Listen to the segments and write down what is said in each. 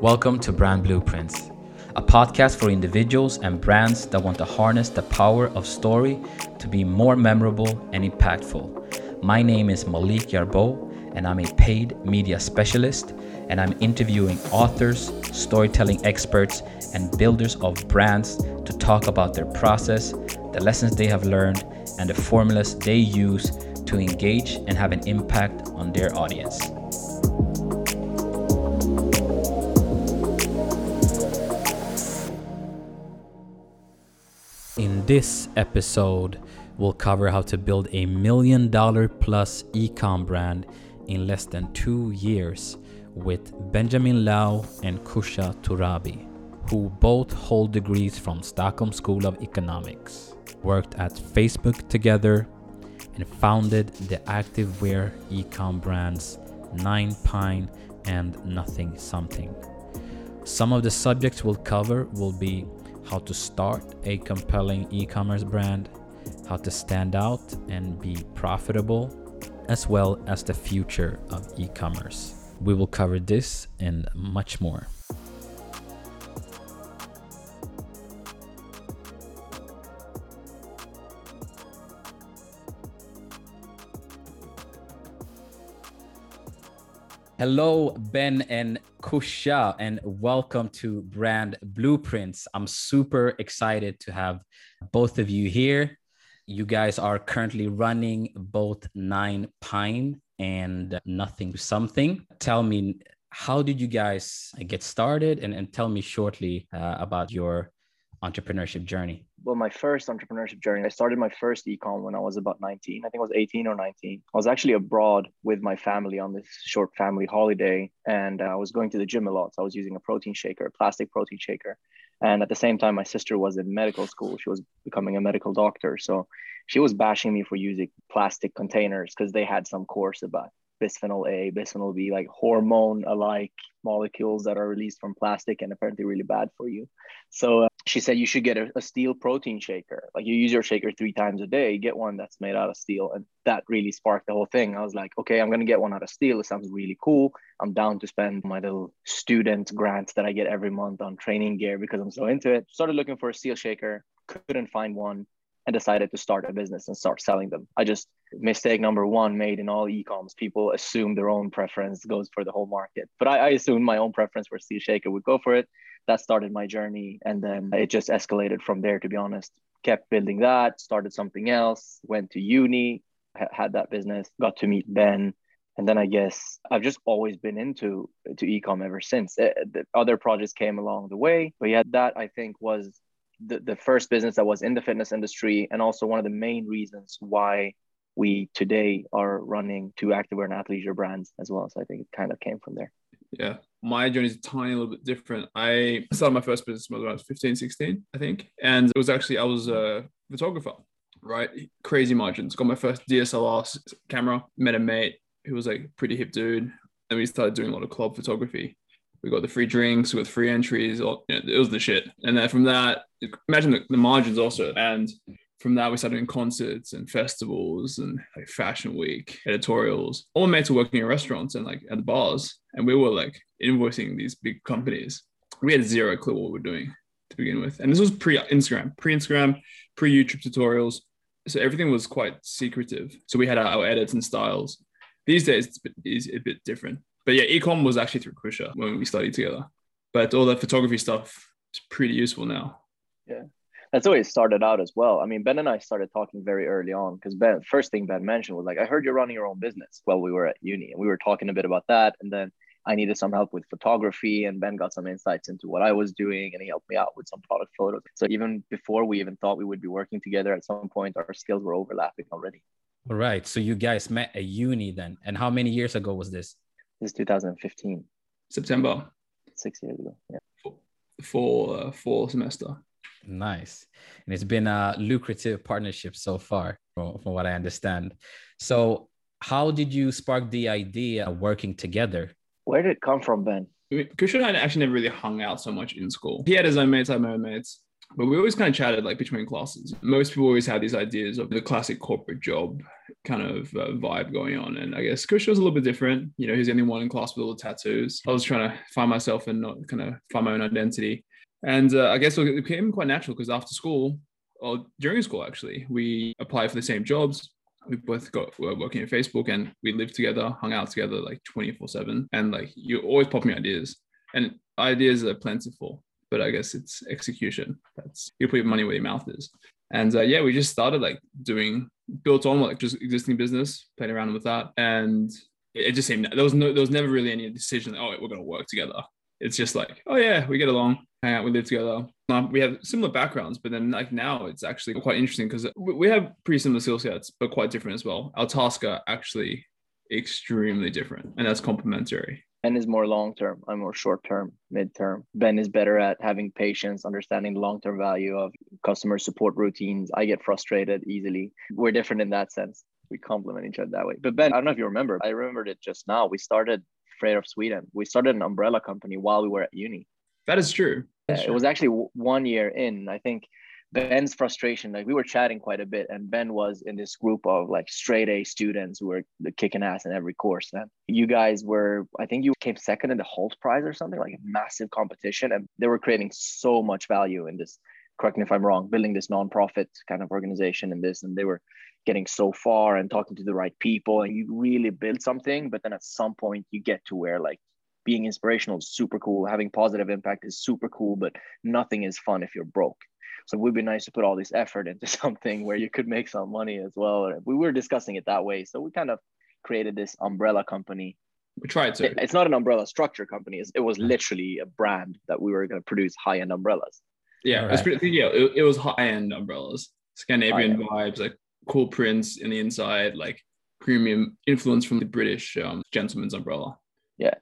Welcome to Brand Blueprints, a podcast for individuals and brands that want to harness the power of story to be more memorable and impactful. My name is Malik Yarbo, and I'm a paid media specialist, and I'm interviewing authors, storytelling experts, and builders of brands to talk about their process, the lessons they have learned, and the formulas they use to engage and have an impact on their audience. This episode, we'll cover how to build a million dollar plus ecom brand in less than two years with Benjamin Lau and Kusha Torabi, who both hold degrees from Stockholm School of Economics, worked at Facebook together, and founded the activewear ecom brands Nine Pine and Nothing Something. Some of the subjects we'll cover will be how to start a compelling e commerce brand, how to stand out and be profitable, as well as the future of e commerce. We will cover this and much more. Hello, Ben and Kusha, and welcome to Brand Blueprints. I'm super excited to have both of you here. You guys are currently running both Nine Pine and Nothing Something. Tell me, how did you guys get started? And, and tell me shortly uh, about your entrepreneurship journey well, my first entrepreneurship journey, I started my first ecom when I was about 19. I think I was 18 or 19. I was actually abroad with my family on this short family holiday, and uh, I was going to the gym a lot. So I was using a protein shaker, a plastic protein shaker. And at the same time, my sister was in medical school. She was becoming a medical doctor. So she was bashing me for using plastic containers because they had some course about bisphenol A, bisphenol B, like hormone alike molecules that are released from plastic and apparently really bad for you. So uh, she said you should get a, a, steel protein shaker. Like you use your shaker three times a day, get one that's made out of steel. And that really sparked the whole thing. I was like, okay, I'm going to get one out of steel. It sounds really cool. I'm down to spend my little student grants that I get every month on training gear because I'm so into it. Started looking for a steel shaker, couldn't find one and decided to start a business and start selling them. I just mistake number one made in all e-coms. People assume their own preference goes for the whole market, but I, I assumed my own preference for Steel Shaker would go for it. That started my journey, and then it just escalated from there. To be honest, kept building that. Started something else. Went to uni, had that business. Got to meet Ben, and then I guess I've just always been into to ecom ever since. It, eh, the other projects came along the way, but yeah, that I think was the, the first business that was in the fitness industry and also one of the main reasons why we today are running two activewear and athleisure brands as well. So I think it kind of came from there. Yeah. My journey is a tiny little bit different. I started my first business when I was 15, 16, I think. And it was actually, I was a photographer, right? Crazy margins. Got my first DSLR camera, met a mate who was like pretty hip dude. And we started doing a lot of club photography we got the free drinks, with free entries. All, you know, it was the shit. And then from that, imagine the, the, margins also. And from that, we started doing concerts and festivals and like fashion week editorials. All my mates were working in restaurants and like at the bars, and we were like invoicing these big companies. We had zero clue what we were doing to begin with, and this was pre Instagram, pre Instagram, pre YouTube tutorials. So everything was quite secretive. So we had our, our edits and styles. These days, it's a bit, it's a bit different but yeah, ecom was actually through Kusha when we studied together. But all that photography stuff is pretty useful now. Yeah. That's the way it started out as well. I mean, Ben and I started talking very early on because Ben, first thing Ben mentioned was like, I heard you're running your own business while we were at uni. And we were talking a bit about that. And then I needed some help with photography, and Ben got some insights into what I was doing, and he helped me out with some product photos. So even before we even thought we would be working together, at some point our skills were overlapping already. All right. So you guys met at uni then, and how many years ago was this? This is 2015. September. Six years ago. Yeah. For uh, fall semester. Nice. And it's been a lucrative partnership so far, from, from what I understand. So, how did you spark the idea of working together? Where did it come from, Ben? I mean, Kushan had actually never really hung out so much in school. He had his own mates, I had my own mates. But we always kind of chatted like between classes. Most people always had these ideas of the classic corporate job kind of uh, vibe going on. And I guess Kush was a little bit different. You know, he's the only one in class with all the tattoos. I was trying to find myself and not kind of find my own identity. And uh, I guess it became quite natural because after school, or during school actually, we applied for the same jobs. We both got were working at Facebook and we lived together, hung out together like 24 7. And like you always pop me ideas. And ideas are plentiful but I guess it's execution. That's you put your money where your mouth is. And uh, yeah, we just started like doing built on like just existing business, playing around with that, and it, just seemed there was no there was never really any decision. Oh, we're gonna work together. It's just like, oh yeah, we get along, hang out, we live together. Um, we have similar backgrounds, but then like now it's actually quite interesting because we have pretty similar skill sets, but quite different as well. Our tasks are actually extremely different, and that's complementary. Ben is more long term. I'm more short term, mid term. Ben is better at having patience, understanding the long term value of customer support routines. I get frustrated easily. We're different in that sense. We complement each other that way. But Ben, I don't know if you remember, I remembered it just now. We started Freight of Sweden. We started an umbrella company while we were at uni. That is true. That's true. It was actually one year in. I think Ben's frustration, like we were chatting quite a bit, and Ben was in this group of like straight A students who were kicking ass in every course. And you guys were, I think you came second in the Hult Prize or something, like a massive competition, and they were creating so much value in this. Correct me if I'm wrong, building this nonprofit kind of organization in this, and they were getting so far and talking to the right people, and you really build something. But then at some point, you get to where like being inspirational is super cool, having positive impact is super cool, but nothing is fun if you're broke so it would be nice to put all this effort into something where you could make some money as well. We were discussing it that way. So we kind of created this umbrella company. We tried to. It's not an umbrella structure company. It was literally a brand that we were going to produce high end umbrellas. Yeah, right. it was pretty, yeah, it, it was high end umbrellas, Scandinavian vibes, like cool prints in the inside, like premium influence from the British um, gentleman's umbrella. Yeah,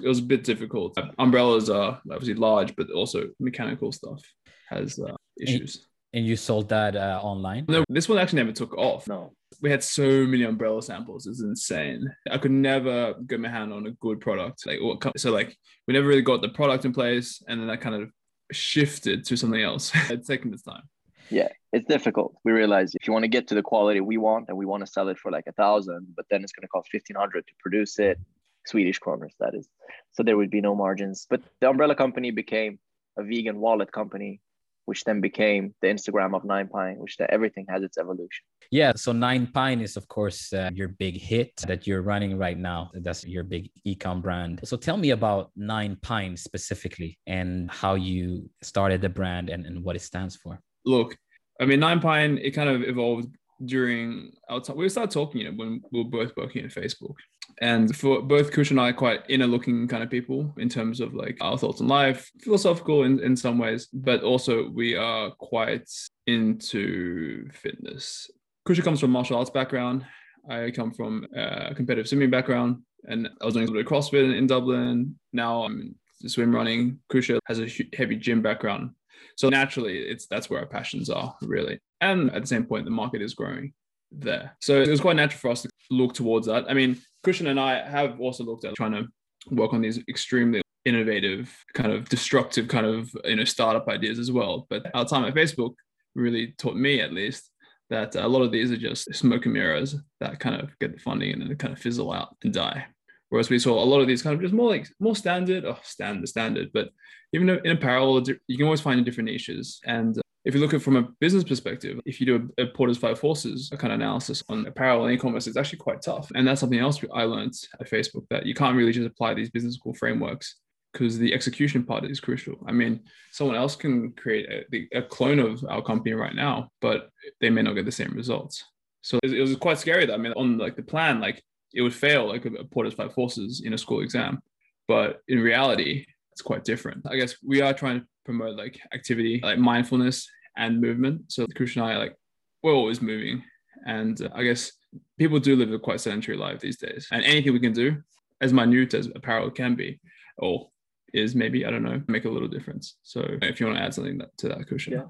it was a bit difficult. Umbrellas are obviously large, but also mechanical stuff has uh, issues. And you sold that uh, online? No, this one actually never took off. No. We had so many umbrella samples. It's insane. I could never get my hand on a good product. Like so, like we never really got the product in place, and then that kind of shifted to something else. it's taken this time. Yeah, it's difficult. We realize if you want to get to the quality we want, and we want to sell it for like a thousand, but then it's going to cost fifteen hundred to produce it, Swedish kronors, that is. So there would be no margins. But the umbrella company became a vegan wallet company which then became the Instagram of Nine Pine, which the, everything has its evolution. Yeah. So Nine Pine is, of course, uh, your big hit that you're running right now. That's your big ecom brand. So tell me about Nine Pine specifically and how you started the brand and, and what it stands for. Look, I mean, Nine Pine, it kind of evolved during our time. We started talking, you know, when we were both working at Facebook. And for both Kush and I, quite inner looking kind of people in terms of like our thoughts on life, philosophical in, in some ways, but also we are quite into fitness. Kusha comes from martial arts background. I come from a competitive swimming background and I was doing a bit of CrossFit in, in Dublin. Now I'm swim running. Kusha has a heavy gym background. So naturally, it's that's where our passions are really. And at the same point, the market is growing there. So it was quite natural for us to look towards that. I mean, Christian and I have also looked at trying to work on these extremely innovative, kind of destructive kind of you know startup ideas as well. But our time at Facebook really taught me at least that a lot of these are just smoke and mirrors that kind of get the funding and then they kind of fizzle out and die. Whereas we saw a lot of these kind of just more like more standard, oh, standard, standard. But even in apparel, you can always find in different niches. And if you look at it from a business perspective, if you do a, a Porter's Five Forces kind of analysis on apparel and e-commerce, it's actually quite tough. And that's something else I learned at Facebook that you can't really just apply these business school frameworks because the execution part is crucial. I mean, someone else can create a, a, clone of our company right now, but they may not get the same results. So it was quite scary that I mean, on like the plan, like it would fail like a, a Porter's Five Forces in a school exam, but in reality, it's quite different. I guess we are trying to promote like activity, like mindfulness and movement. So Kush and I, like, we're always moving. And uh, I guess people do live a quite sedentary life these days. And anything we can do, as minute as apparel can be, or is maybe, I don't know, make a little difference. So if you want to add something to that cushion. Yeah.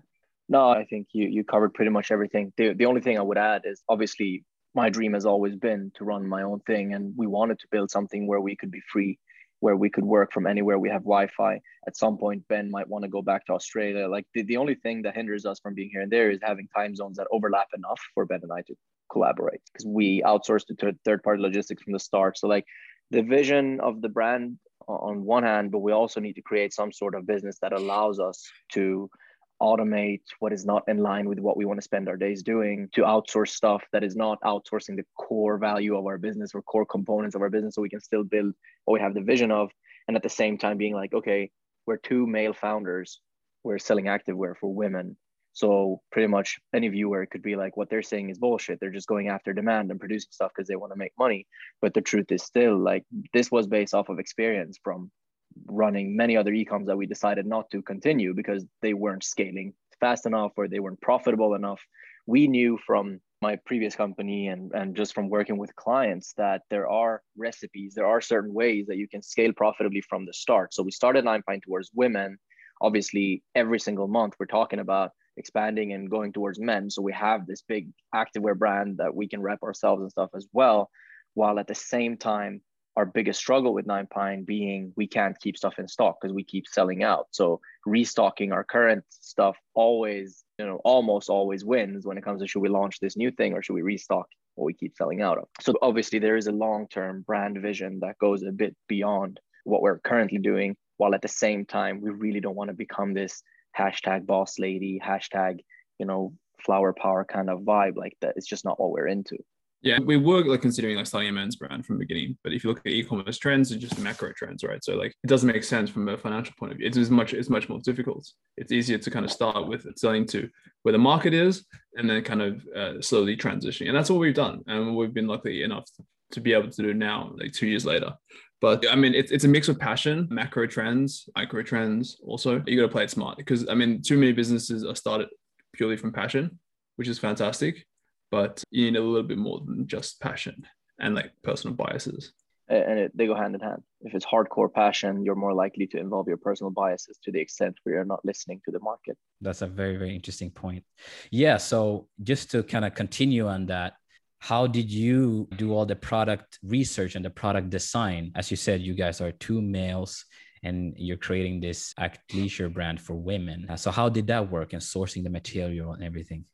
No, I think you you covered pretty much everything. The, the only thing I would add is obviously my dream has always been to run my own thing and we wanted to build something where we could be free where we could work from anywhere. We have Wi-Fi. At some point, Ben might want to go back to Australia. Like the, the only thing that hinders us from being here and there is having time zones that overlap enough for Ben and I to collaborate because we outsourced to third party logistics from the start. So like the vision of the brand on one hand, but we also need to create some sort of business that allows us to automate what is not in line with what we want to spend our days doing, to outsource stuff that is not outsourcing the core value of our business or core components of our business so we can still build what we have the vision of. And at the same time, being like, okay, we're two male founders, we're selling activewear for women. So pretty much any viewer could be like, what they're saying is bullshit. They're just going after demand and producing stuff because they want to make money. But the truth is still like this was based off of experience from running many other ecoms that we decided not to continue because they weren't scaling fast enough or they weren't profitable enough. We knew from my previous company and, and just from working with clients that there are recipes, there are certain ways that you can scale profitably from the start. So we started Nine Pine towards women. Obviously, every single month we're talking about expanding and going towards men. So we have this big activewear brand that we can rep ourselves and stuff as well, while at the same time, our biggest struggle with Nine Pine being we can't keep stuff in stock because we keep selling out. So restocking our current stuff always, you know, almost always wins when it comes to should we launch this new thing or should we restock what we keep selling out of. So obviously there is a long-term brand vision that goes a bit beyond what we're currently doing, while at the same time we really don't want to become this hashtag boss lady, hashtag, you know, flower power kind of vibe like that. It's just not what we're into. Yeah, we were like considering like starting a men's brand from the beginning, but if you look at e-commerce trends, it's just macro trends, right? So like it doesn't make sense from a financial point of view. It's much it's much more difficult. It's easier to kind of start with selling to where the market is, and then kind of uh, slowly transitioning. And that's what we've done, and we've been lucky enough to be able to do now, like two years later. But I mean, it's, it's a mix of passion, macro trends, micro trends. Also, you got to play it smart because I mean, too many businesses are started purely from passion, which is fantastic, but you need a little bit more than just passion and like personal biases. And it, they go hand in hand. If it's hardcore passion, you're more likely to involve your personal biases to the extent where you're not listening to the market. That's a very, very interesting point. Yeah. So just to kind of continue on that, how did you do all the product research and the product design as you said you guys are two males and you're creating this athleisure brand for women so how did that work and sourcing the material and everything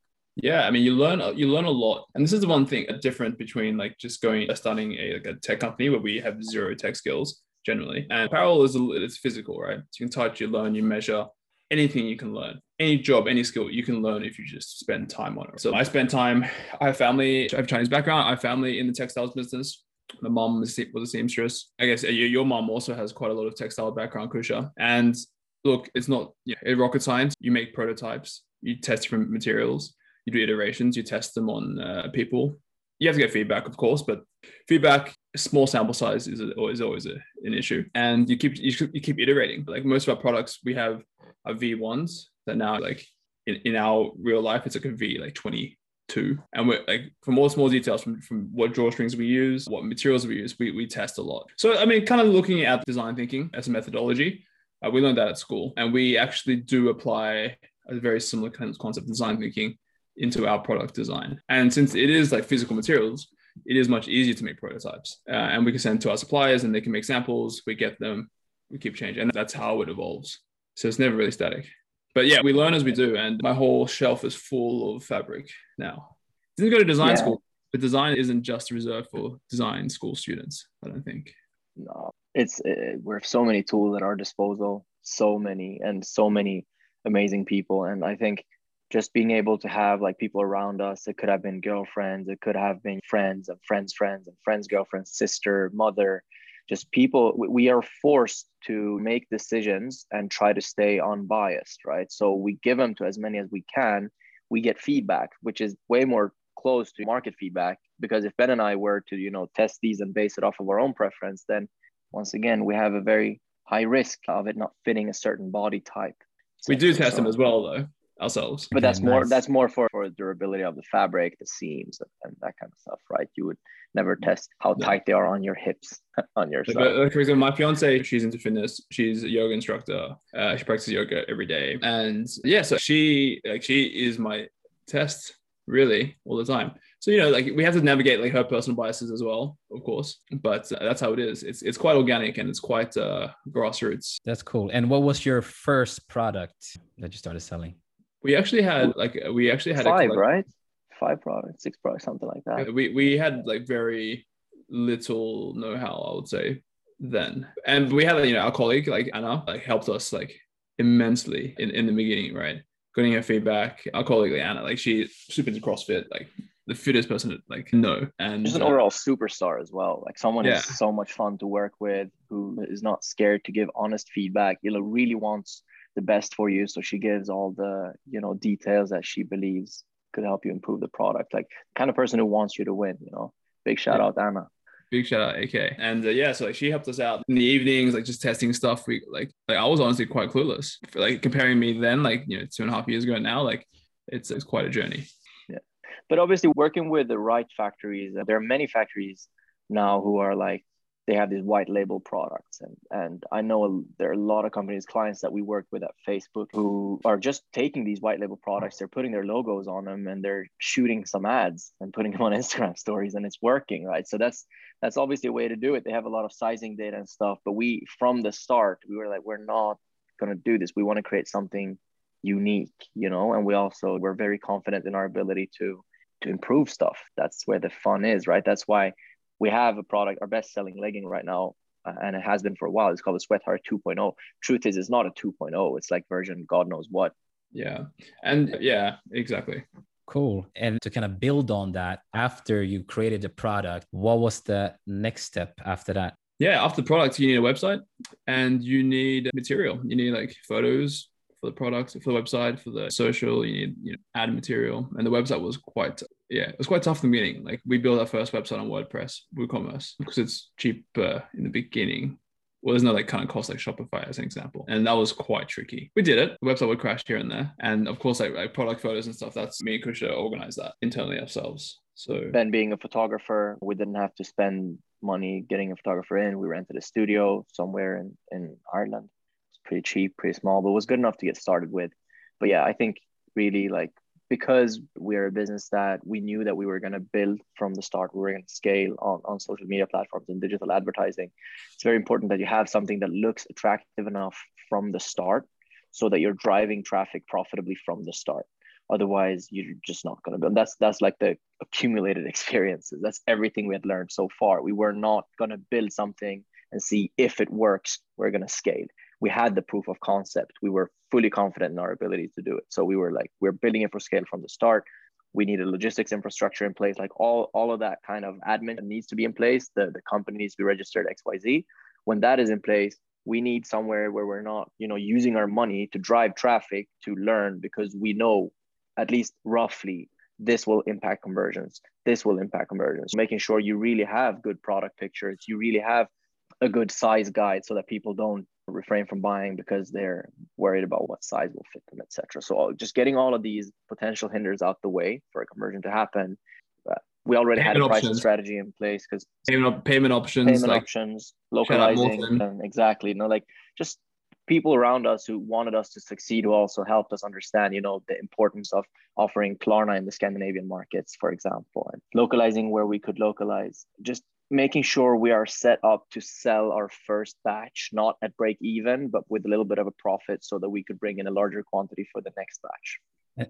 yeah i mean you learn you learn a lot. And this is the one thing a different between like just going uh, starting a, like a tech company where we have zero tech skills generally. And apparel is it's physical right? So you can touch you learn you measure anything you can learn. Any job any skill you can learn if you just spend time on it. So i spend time i have family i have chinese background i have family in the textiles business. My mom was a seamstress. I guess your mom also has quite a lot of textile background kusha. And look it's not you know, rocket science. You make prototypes. You test different materials you do iterations you test them on uh, people. You have to get feedback of course but feedback small sample size is, a, is always a, an issue. And you keep you, you keep iterating. Like most of our products we have a V1s that now like in, in our real life it's like a V like 22 and we're like for more small details from, from what drawstrings we use what materials we use we, we test a lot. So I mean kind of looking at design thinking as a methodology uh, we learned that at school. And we actually do apply a very similar kind of concept design thinking into our product design and since it is like physical materials it is much easier to make prototypes uh, and we can send to our suppliers and they can make samples we get them we keep changing and that's how it evolves so it's never really static. But yeah, we learn as we do. And my whole shelf is full of fabric now. Didn't go to design yeah. school, but design isn't just reserved for design school students, I don't think. No, it's it, we have so many tools at our disposal, so many and so many amazing people. And I think just being able to have like people around us, it could have been girlfriends, it could have been friends and friends' friends and friends' girlfriends, sister, mother, just people we are forced to make decisions and try to stay unbiased right? So we give them to as many as we can. We get feedback which is way more close to market feedback because if ben and i were to you know test these and base it off of our own preference then once again we have a very high risk of it not fitting a certain body type. We do test them as well though ourselves but that's more that's more for, for durability of the fabric the seams and, and that kind of stuff right you would never test how tight they are on your hips on your side. Like, for example, my fiance, she's into fitness. She's a yoga instructor. Uh, she practices yoga every day, and yeah, so she like she is my test really all the time. So you know, like we have to navigate like her personal biases as well, of course. But uh, that's how it is. It's it's quite organic and it's quite uh, grassroots. That's cool. And what was your first product that you started selling? We actually had like we actually had five, right? Five products, six products, something like that. We we had like very little know-how, I would say, then. And we had you know our colleague like Anna like helped us like immensely in in the beginning, right? Getting her feedback. Our colleague like, Anna, like she super into CrossFit, like the fittest person to like know and just an uh, overall superstar as well like someone yeah. who's so much fun to work with who is not scared to give honest feedback you know really wants the best for you so she gives all the you know details that she believes could help you improve the product like kind of person who wants you to win you know big shout yeah. out anna big shout out AK. And uh, yeah, so like she helped us out in the evenings, like just testing stuff. We like like I was honestly quite clueless. Like comparing me then, like you know, two and a half years ago now, like it's it's quite a journey. Yeah but obviously, working with the right factories, there are many factories now who are like they have these white label products. And and i know there are a lot of companies clients that we work with at facebook who are just taking these white label products they're putting their logos on them and they're shooting some ads and putting them on instagram stories and it's working right? So that's that's obviously a way to do it. They have a lot of sizing data and stuff but we from the start we were like we're not going to do this. We want to create something unique you know? And we also we're very confident in our ability to to improve stuff. That's where the fun is, right? That's why we have a product, our best selling legging right now, uh, and it has been for a while. It's called the Sweat Heart 2.0. Truth is, it's not a 2.0. It's like version God knows what. Yeah. And yeah, exactly. Cool. And to kind of build on that, after you created the product, what was the next step after that? Yeah, after the product, you need a website and you need material. You need like photos, for the product, for the website, for the social. You need you know add material, and the website was quite yeah, it was quite tough in the beginning. Like we built our first website on WordPress, WooCommerce, because it's cheaper in the beginning. Well, there's no like kind of cost like Shopify as an example, and that was quite tricky. We did it. The website would crash here and there, and of course, like, like product photos and stuff. That's me and Kusha organize that internally ourselves. So Ben, being a photographer, we didn't have to spend money getting a photographer in. We rented a studio somewhere in in Ireland It's pretty cheap, pretty small, but was good enough to get started with. But yeah, I think really like because we're a business that we knew that we were going to build from the start, we were going to scale on, on social media platforms and digital advertising. It's very important that you have something that looks attractive enough from the start so that you're driving traffic profitably from the start. Otherwise, you're just not going to build. That's that's like the accumulated experiences. That's everything we had learned so far. We were not going to build something and see if it works. We're going to scale we had the proof of concept. We were fully confident in our ability to do it. So we were like, we're building it for scale from the start. We need a logistics infrastructure in place, like all, all of that kind of admin needs to be in place. The, the company needs to be registered XYZ. When that is in place, we need somewhere where we're not, you know, using our money to drive traffic to learn because we know at least roughly this will impact conversions. This will impact conversions. Making sure you really have good product pictures, you really have a good size guide so that people don't refrain from buying because they're worried about what size will fit them, etc. So just getting all of these potential hinders out the way for a conversion to happen. Uh, we already payment had a pricing options. strategy in place because payment, payment options, payment like options, localizing, and exactly. You know, like just people around us who wanted us to succeed who also helped us understand, you know, the importance of offering Klarna in the Scandinavian markets, for example, and localizing where we could localize. Just making sure we are set up to sell our first batch, not at break even, but with a little bit of a profit so that we could bring in a larger quantity for the next batch.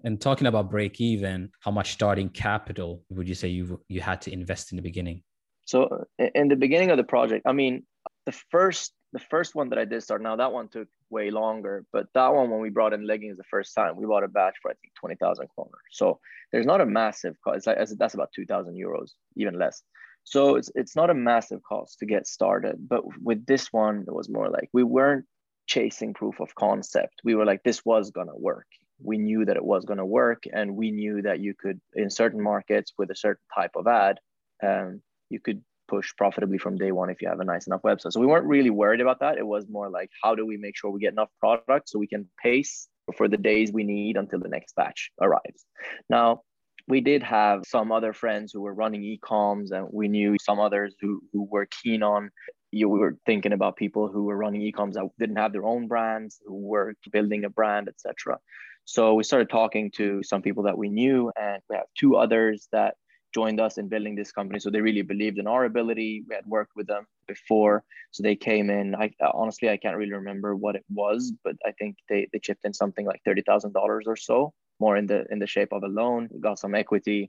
And talking about break even, how much starting capital would you say you you had to invest in the beginning? So in the beginning of the project, I mean, the first the first one that I did start now that one took way longer, but that one when we brought in leggings the first time, we bought a batch for I think twenty thousand kroner. So there's not a massive cost. It's like that's about two thousand euros, even less. So it's it's not a massive cost to get started. But with this one, it was more like we weren't chasing proof of concept. We were like, this was gonna work. We knew that it was gonna work, and we knew that you could in certain markets with a certain type of ad, um, you could push profitably from day one if you have a nice enough website. So we weren't really worried about that. It was more like, how do we make sure we get enough product so we can pace for the days we need until the next batch arrives. Now, we did have some other friends who were running e-coms and we knew some others who, who were keen on you we were thinking about people who were running e-coms that didn't have their own brands who were building a brand etc so we started talking to some people that we knew and we have two others that joined us in building this company. So they really believed in our ability. We had worked with them before, so they came in. I honestly I can't really remember what it was, but I think they they chipped in something like thirty thousand dollars or so, more in the in the shape of a loan. We got some equity,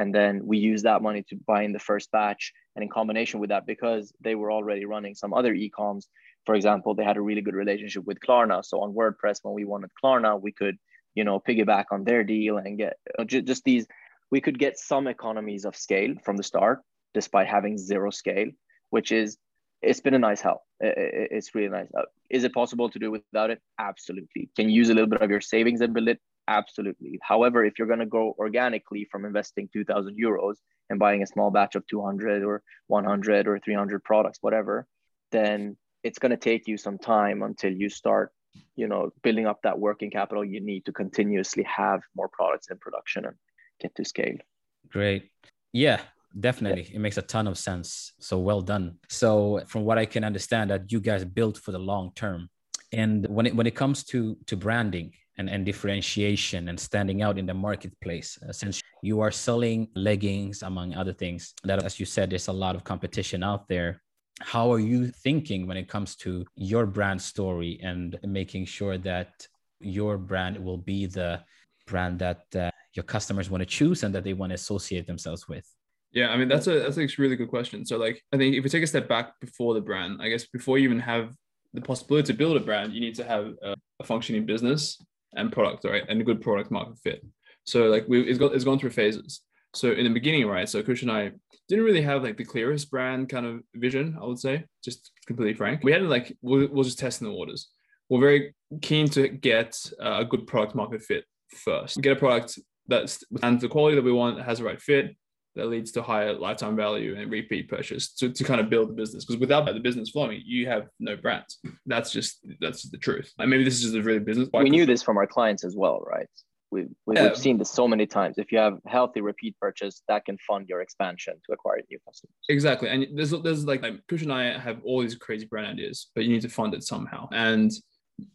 and then we used that money to buy in the first batch. And in combination with that, because they were already running some other e-coms, for example, they had a really good relationship with Klarna. So on WordPress, when we wanted Klarna, we could you know piggyback on their deal and get just these we could get some economies of scale from the start despite having zero scale which is it's been a nice help it's really nice uh, is it possible to do without it absolutely can you use a little bit of your savings and build it absolutely. However if you're going to go organically from investing 2000 euros and buying a small batch of 200 or 100 or 300 products whatever then it's going to take you some time until you start you know building up that working capital you need to continuously have more products in production and get to scale. Great. Yeah definitely. It makes a ton of sense. So well done. So from what i can understand that you guys built for the long term. And when it when it comes to to branding and, and differentiation and standing out in the marketplace uh, since you are selling leggings among other things that as you said there's a lot of competition out there. How are you thinking when it comes to your brand story and making sure that your brand will be the brand that uh, your customers want to choose and that they want to associate themselves with? Yeah i mean that's a that's a really good question. So like i think if we take a step back before the brand i guess before you even have the possibility to build a brand you need to have a, a functioning business and product right and a good product market fit so like we it's, got, it's gone through phases so in the beginning right so kush and i didn't really have like the clearest brand kind of vision, I would say, just completely frank. We had like, we'll, we'll just test in the waters. We're very keen to get a good product market fit first. Get a product that's and the quality that we want has the right fit that leads to higher lifetime value and repeat purchase to, to kind of build the business. Because without the business flowing, you have no brand. That's just that's the truth. And maybe this is a really business. We knew this from our clients as well, right? We've, we've, yeah. we've seen this so many times. If you have healthy repeat purchase, that can fund your expansion to acquire new customers. Exactly. And there's, there's like, like Kush and I have all these crazy brand ideas, but you need to fund it somehow. And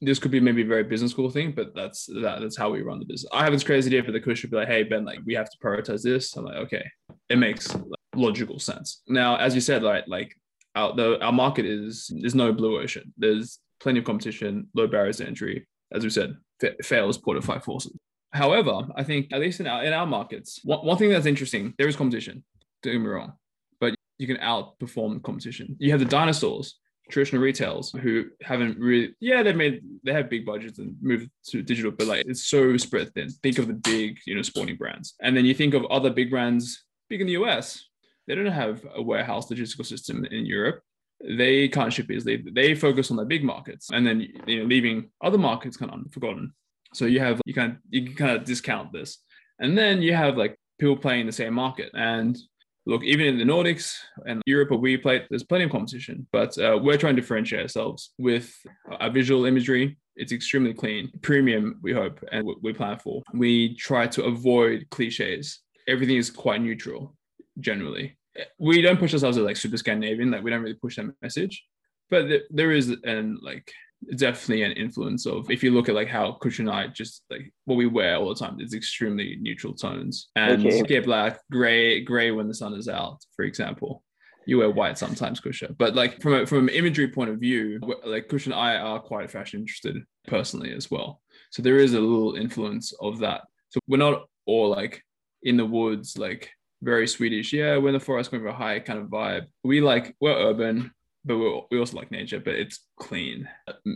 this could be maybe a very business school thing, but that's that, that's how we run the business. I have this crazy idea for the coach would be like, hey Ben, like we have to prioritize this. I'm like, okay, it makes like, logical sense. Now, as you said, like like our the our market is there's no blue ocean. There's plenty of competition, low barriers to entry. As we said, fa- fails Porter's Five Forces. However, I think at least in our in our markets, one, one thing that's interesting, there is competition. Don't get me wrong, but you can outperform competition. You have the dinosaurs, traditional retailers who haven't really yeah they've made they have big budgets and moved to digital but like it's so spread thin. Think of the big you know sporting brands. And then you think of other big brands big in the us they don't have a warehouse logistical system in europe. They can't ship easily. They focus on the big markets and then you know leaving other markets kind of forgotten so you have you can you can kind of discount this, and then you have like people playing the same market. And look, even in the Nordics and Europe where we play, there's plenty of competition, but uh, we're trying to differentiate ourselves with our visual imagery. It's extremely clean, premium. We hope, and we plan for. We try to avoid cliches. Everything is quite neutral generally. We don't push ourselves as like super Scandinavian. Like we don't really push that message, but there is an like definitely an influence of if you look at like how Kush and I just like what we wear all the time it's extremely neutral tones. And okay. get black gray gray when the sun is out for example. You wear white sometimes Kusha. But like from a, from an imagery point of view like Kush and I are quite fashion interested personally as well. So there is a little influence of that. So we're not all like in the woods like very Swedish. Yeah we're in the forest going for a high kind of vibe. We like we're urban but we also like nature, but it's clean,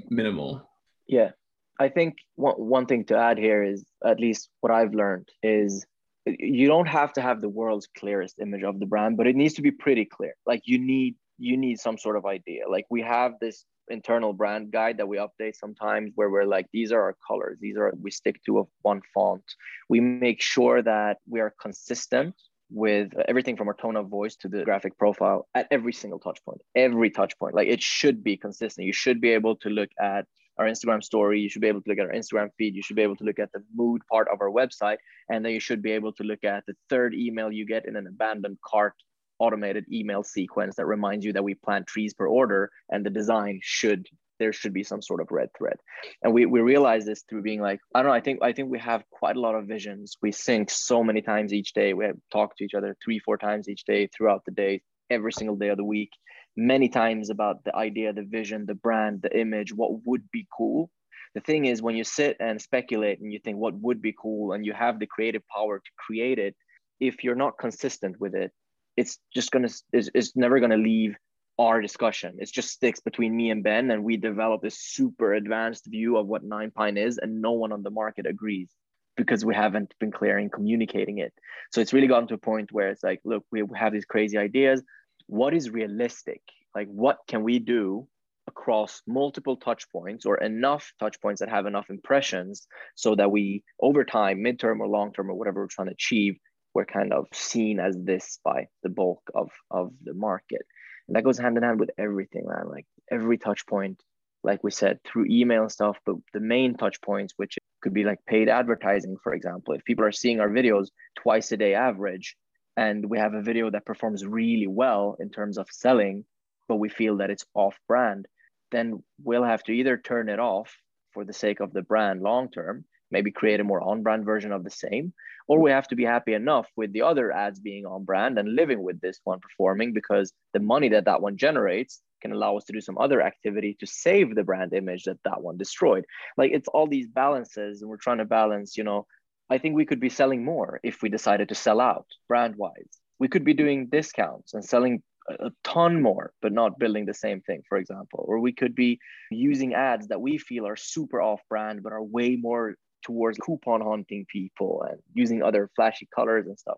minimal. Yeah. I think one, one thing to add here is at least what I've learned is you don't have to have the world's clearest image of the brand, but it needs to be pretty clear. Like you need you need some sort of idea. Like we have this internal brand guide that we update sometimes where we're like these are our colors these are we stick to one font we make sure that we are consistent with everything from our tone of voice to the graphic profile at every single touch point every touch point. Like it should be consistent. You should be able to look at our instagram story. You should be able to look at our instagram feed. You should be able to look at the mood part of our website. And then you should be able to look at the third email you get in an abandoned cart automated email sequence that reminds you that we plant trees per order and the design should there should be some sort of red thread. And we, we realize this through being like, I don't know, I think I think we have quite a lot of visions. We sync so many times each day. We have talked to each other three, four times each day throughout the day, every single day of the week, many times about the idea, the vision, the brand, the image, what would be cool. The thing is, when you sit and speculate and you think what would be cool and you have the creative power to create it, if you're not consistent with it, it's just gonna it's, it's never gonna leave our discussion. It just sticks between me and Ben, and we develop this super advanced view of what Nine Pine is, and no one on the market agrees because we haven't been clear in communicating it. So it's really gotten to a point where it's like, look, we have these crazy ideas. What is realistic? Like, what can we do across multiple touch points or enough touch points that have enough impressions so that we, over time, midterm or long term or whatever we're trying to achieve, we're kind of seen as this by the bulk of, of the market. And that goes hand in hand with everything, man. Like every touch point, like we said, through email and stuff, but the main touch points, which could be like paid advertising, for example. If people are seeing our videos twice a day average, and we have a video that performs really well in terms of selling, but we feel that it's off brand, then we'll have to either turn it off for the sake of the brand long term, maybe create a more on brand version of the same, or we have to be happy enough with the other ads being on brand and living with this one performing because the money that that one generates can allow us to do some other activity to save the brand image that that one destroyed like it's all these balances and we're trying to balance you know i think we could be selling more if we decided to sell out brand wise we could be doing discounts and selling a ton more, but not building the same thing, for example. Or we could be using ads that we feel are super off brand, but are way more towards coupon hunting people and using other flashy colors and stuff.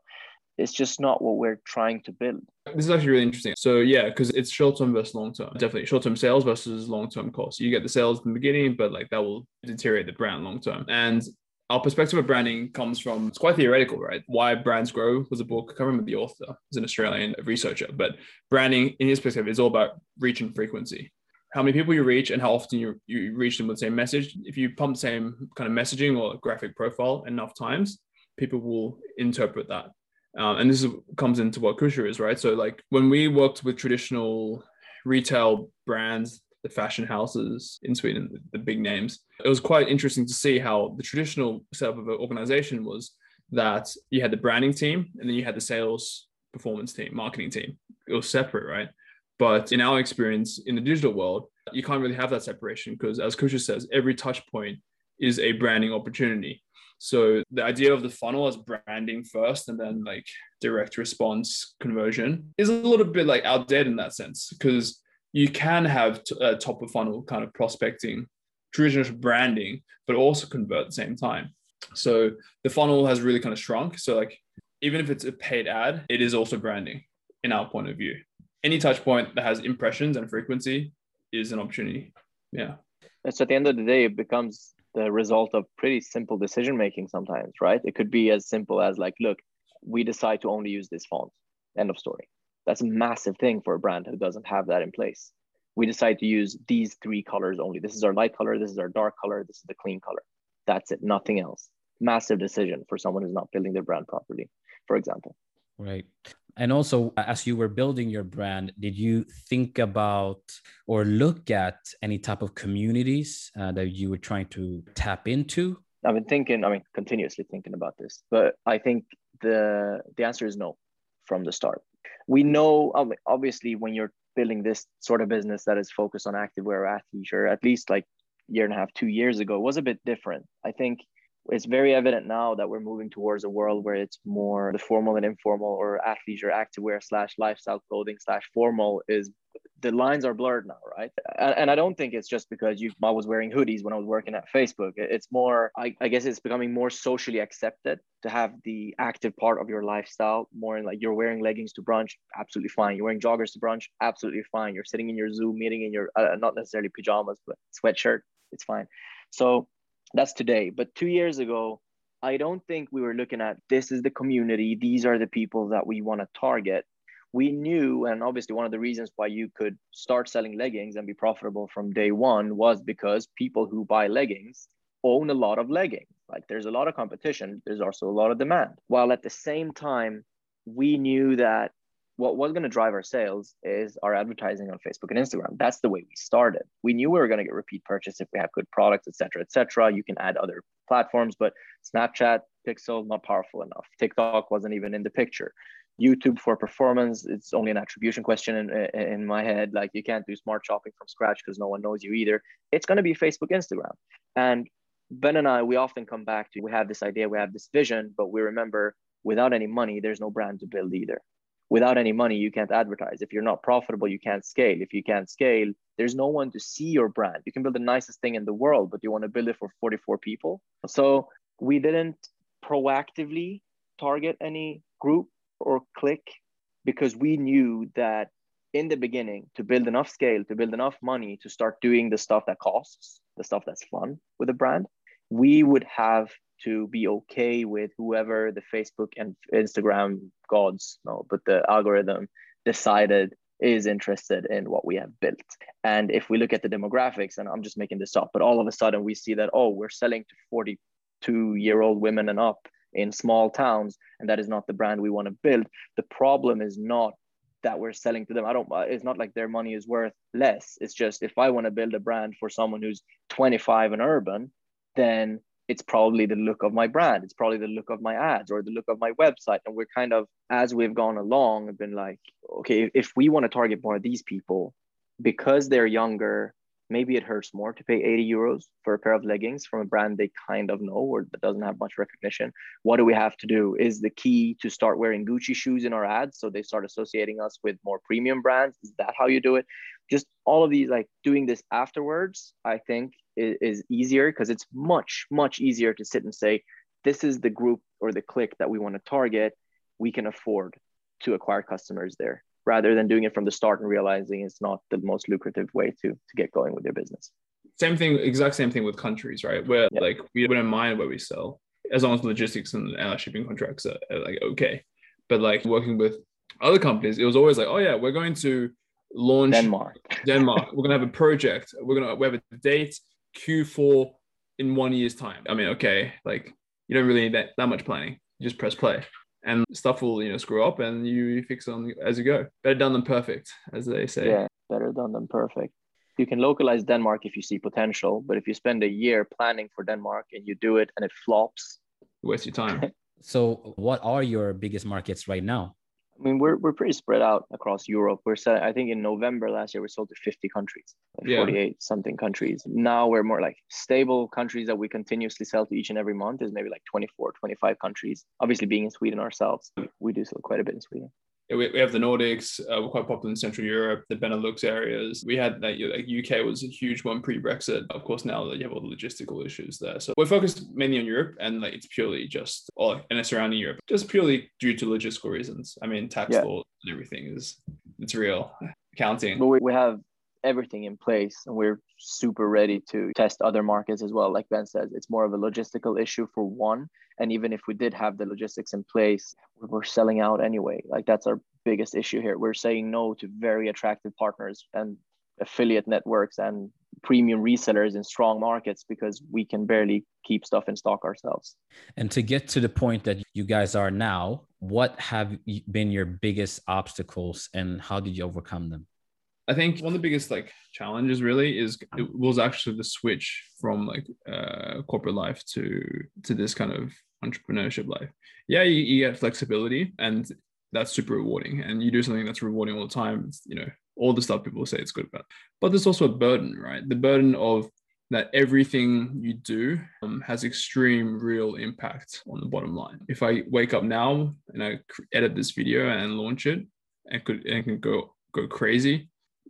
It's just not what we're trying to build. This is actually really interesting. So yeah, because it's short term versus long term. Definitely short term sales versus long term costs. You get the sales in the beginning, but like that will deteriorate the brand long term. And our perspective of branding comes from it's quite theoretical, right? Why Brands Grow was a book. I can't remember the author, He's an Australian researcher, but branding in his perspective is all about reach and frequency how many people you reach and how often you, you reach them with the same message. If you pump the same kind of messaging or graphic profile enough times, people will interpret that. Um, and this is, comes into what Kusha is, right? So like when we worked with traditional retail brands, the fashion houses in Sweden, the, the big names, it was quite interesting to see how the traditional setup of an organization was that you had the branding team and then you had the sales performance team, marketing team. It was separate, right? But in our experience in the digital world, you can't really have that separation because, as Kusha says, every touch point is a branding opportunity. So the idea of the funnel as branding first and then like direct response conversion is a little bit like outdated in that sense because you can have t- uh, top of funnel kind of prospecting, traditional branding, but also convert at the same time. So the funnel has really kind of shrunk. So like even if it's a paid ad, it is also branding in our point of view any touch point that has impressions and frequency is an opportunity. Yeah. And So at the end of the day, it becomes the result of pretty simple decision making sometimes, right? It could be as simple as like, look, we decide to only use this font. End of story. That's a massive thing for a brand who doesn't have that in place. We decide to use these three colors only. This is our light color, this is our dark color, this is the clean color. That's it, nothing else. Massive decision for someone who's not building their brand properly, for example. Right. And also, as you were building your brand, did you think about or look at any type of communities uh, that you were trying to tap into? I've been thinking, I mean, continuously thinking about this, but I think the the answer is no from the start. We know, obviously, when you're building this sort of business that is focused on activewear athleisure, at least like year and a half, two years ago, was a bit different. I think it's very evident now that we're moving towards a world where it's more the formal and informal or athleisure activewear slash lifestyle clothing slash formal is the lines are blurred now right? And, and i don't think it's just because you i was wearing hoodies when i was working at facebook. It's more I, I guess it's becoming more socially accepted to have the active part of your lifestyle more in like you're wearing leggings to brunch absolutely fine. You're wearing joggers to brunch absolutely fine. You're sitting in your zoom meeting in your uh, not necessarily pajamas but sweatshirt it's fine. So that's today. But two years ago, I don't think we were looking at this is the community, these are the people that we want to target. We knew, and obviously, one of the reasons why you could start selling leggings and be profitable from day one was because people who buy leggings own a lot of leggings. Like there's a lot of competition, there's also a lot of demand. While at the same time, we knew that what was going to drive our sales is our advertising on Facebook and Instagram. That's the way we started. We knew we were going to get repeat purchase if we have good products, etc., etc. You can add other platforms, but Snapchat, Pixel, not powerful enough. TikTok wasn't even in the picture. YouTube for performance, it's only an attribution question in, in my head. Like you can't do smart shopping from scratch because no one knows you either. It's going to be Facebook, Instagram. And Ben and I, we often come back to we have this idea, we have this vision, but we remember without any money, there's no brand to build either without any money you can't advertise. If you're not profitable you can't scale. If you can't scale there's no one to see your brand. You can build the nicest thing in the world but you want to build it for 44 people. So we didn't proactively target any group or click because we knew that in the beginning to build enough scale to build enough money to start doing the stuff that costs the stuff that's fun with a brand we would have to be okay with whoever the Facebook and Instagram gods, no, but the algorithm decided is interested in what we have built. And if we look at the demographics, and I'm just making this up, but all of a sudden we see that, oh, we're selling to 42 year old women and up in small towns, and that is not the brand we want to build. The problem is not that we're selling to them. I don't, it's not like their money is worth less. It's just if I want to build a brand for someone who's 25 and urban, then it's probably the look of my brand it's probably the look of my ads or the look of my website. And we're kind of as we've gone along have been like okay if we want to target more of these people because they're younger maybe it hurts more to pay 80 euros for a pair of leggings from a brand they kind of know or that doesn't have much recognition. What do we have to do? Is the key to start wearing gucci shoes in our ads so they start associating us with more premium brands? Is that how you do it? Just all of these like doing this afterwards i think is, is easier because it's much much easier to sit and say this is the group or the click that we want to target. We can afford to acquire customers there rather than doing it from the start and realizing it's not the most lucrative way to to get going with your business. Same thing exact same thing with countries right? Where yeah. like we wouldn't mind where we sell as long as logistics and our shipping contracts are, are like okay. But like working with other companies it was always like oh yeah we're going to launch denmark. Denmark. We're going to have a project. We're going to we have a date q4 in one year's time. I mean okay like you don't really need that, that much planning. You just press play. And stuff will you know screw up and you fix it on as you go. Better done than perfect as they say. Yeah better done than perfect. You can localize denmark if you see potential but if you spend a year planning for denmark and you do it and it flops waste your time. So what are your biggest markets right now I mean, we're, we're pretty spread out across Europe. We're set, I think in November last year, we sold to 50 countries, like yeah. 48 something countries. Now we're more like stable countries that we continuously sell to each and every month is maybe like 24, 25 countries. Obviously, being in Sweden ourselves, we do sell quite a bit in Sweden we, we have the Nordics. Uh, we're quite popular in Central Europe, the Benelux areas. We had like, like UK was a huge one pre-Brexit. Of course, now that you have all the logistical issues there, so we're focused mainly on Europe, and like it's purely just or and it's surrounding Europe, just purely due to logistical reasons. I mean, tax yeah. law and everything is it's real accounting. But we, we have everything in place and we're super ready to test other markets as well like ben says it's more of a logistical issue for one and even if we did have the logistics in place we're selling out anyway like that's our biggest issue here we're saying no to very attractive partners and affiliate networks and premium resellers in strong markets because we can barely keep stuff in stock ourselves. And to get to the point that you guys are now, what have been your biggest obstacles and how did you overcome them? I think one of the biggest like challenges really is it was actually the switch from like uh, corporate life to to this kind of entrepreneurship life. Yeah, you, you get flexibility and that's super rewarding, and you do something that's rewarding all the time. It's, you know, all the stuff people say it's good about, but there's also a burden, right? The burden of that everything you do um, has extreme real impact on the bottom line. If I wake up now and I edit this video and launch it, and could and can go go crazy,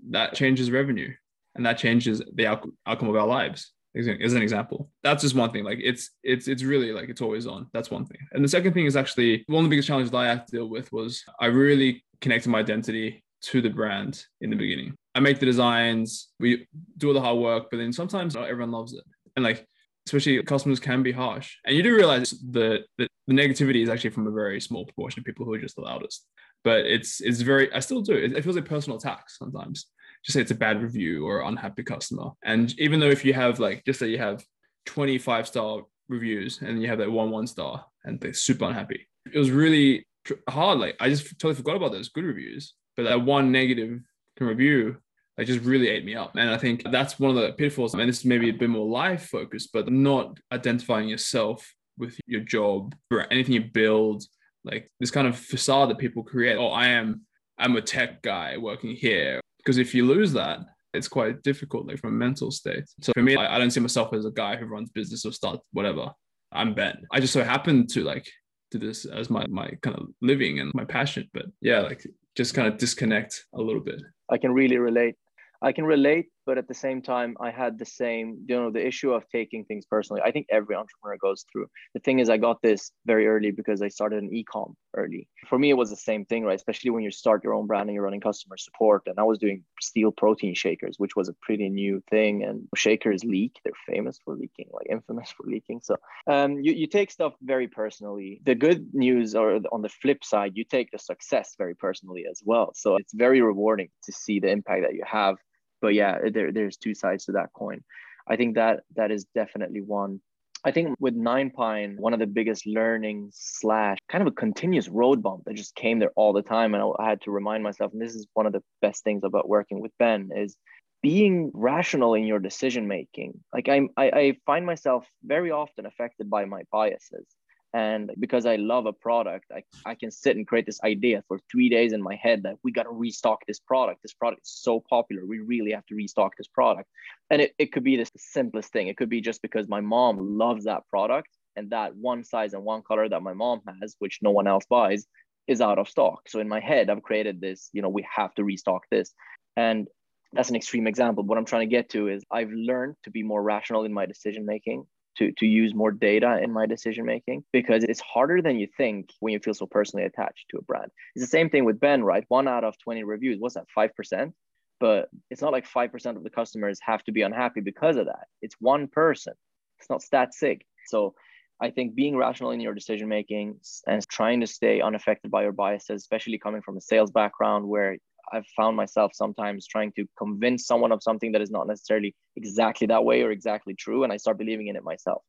that changes revenue and that changes the outcome of our lives as an example. That's just one thing like it's it's it's really like it's always on. That's one thing. And the second thing is actually one of the biggest challenges that i had to deal with was i really connected my identity to the brand in the beginning. I make the designs we do all the hard work but then sometimes not everyone loves it. And like especially customers can be harsh. And you do realize that the, negativity is actually from a very small proportion of people who are just the loudest. But it's it's very I still do. It feels like personal attacks sometimes. Just say it's a bad review or unhappy customer. And even though if you have like just say you have 25 star reviews and you have that one one star and they're super unhappy. It was really hard. Like I just totally forgot about those good reviews, but that one negative review like just really ate me up. And I think that's one of the pitfalls. And this is maybe a bit more life focused, but not identifying yourself with your job or anything you build, like this kind of facade that people create. Oh, I am I'm a tech guy working here. Because if you lose that, it's quite difficult, like from a mental state. So for me, I, I don't see myself as a guy who runs business or starts whatever. I'm Ben. I just so happen to like do this as my my kind of living and my passion. But yeah, like just kind of disconnect a little bit. I can really relate. I can relate but at the same time i had the same you know the issue of taking things personally. I think every entrepreneur goes through. The thing is i got this very early because i started an e-com early. For me it was the same thing right? Especially when you start your own brand and you're running customer support and i was doing steel protein shakers which was a pretty new thing and shakers leak. They're famous for leaking like infamous for leaking. So um, you, you take stuff very personally. The good news or on the flip side you take the success very personally as well. So it's very rewarding to see the impact that you have but yeah, there, there's two sides to that coin. I think that that is definitely one. I think with Nine Pine, one of the biggest learnings slash kind of a continuous road bump that just came there all the time. And I, had to remind myself, and this is one of the best things about working with Ben, is being rational in your decision making. Like I'm, I, I find myself very often affected by my biases. And because I love a product, I, I can sit and create this idea for three days in my head that we got to restock this product. This product is so popular. We really have to restock this product. And it, it could be this simplest thing. It could be just because my mom loves that product and that one size and one color that my mom has, which no one else buys, is out of stock. So in my head, I've created this, you know, we have to restock this. And that's an extreme example. What I'm trying to get to is I've learned to be more rational in my decision making to, to use more data in my decision making because it's harder than you think when you feel so personally attached to a brand. It's the same thing with Ben, right? One out of 20 reviews, what's that, 5%? But it's not like 5% of the customers have to be unhappy because of that. It's one person. It's not stat sick. So I think being rational in your decision making and trying to stay unaffected by your biases, especially coming from a sales background where I've found myself sometimes trying to convince someone of something that is not necessarily exactly that way or exactly true, and I start believing in it myself.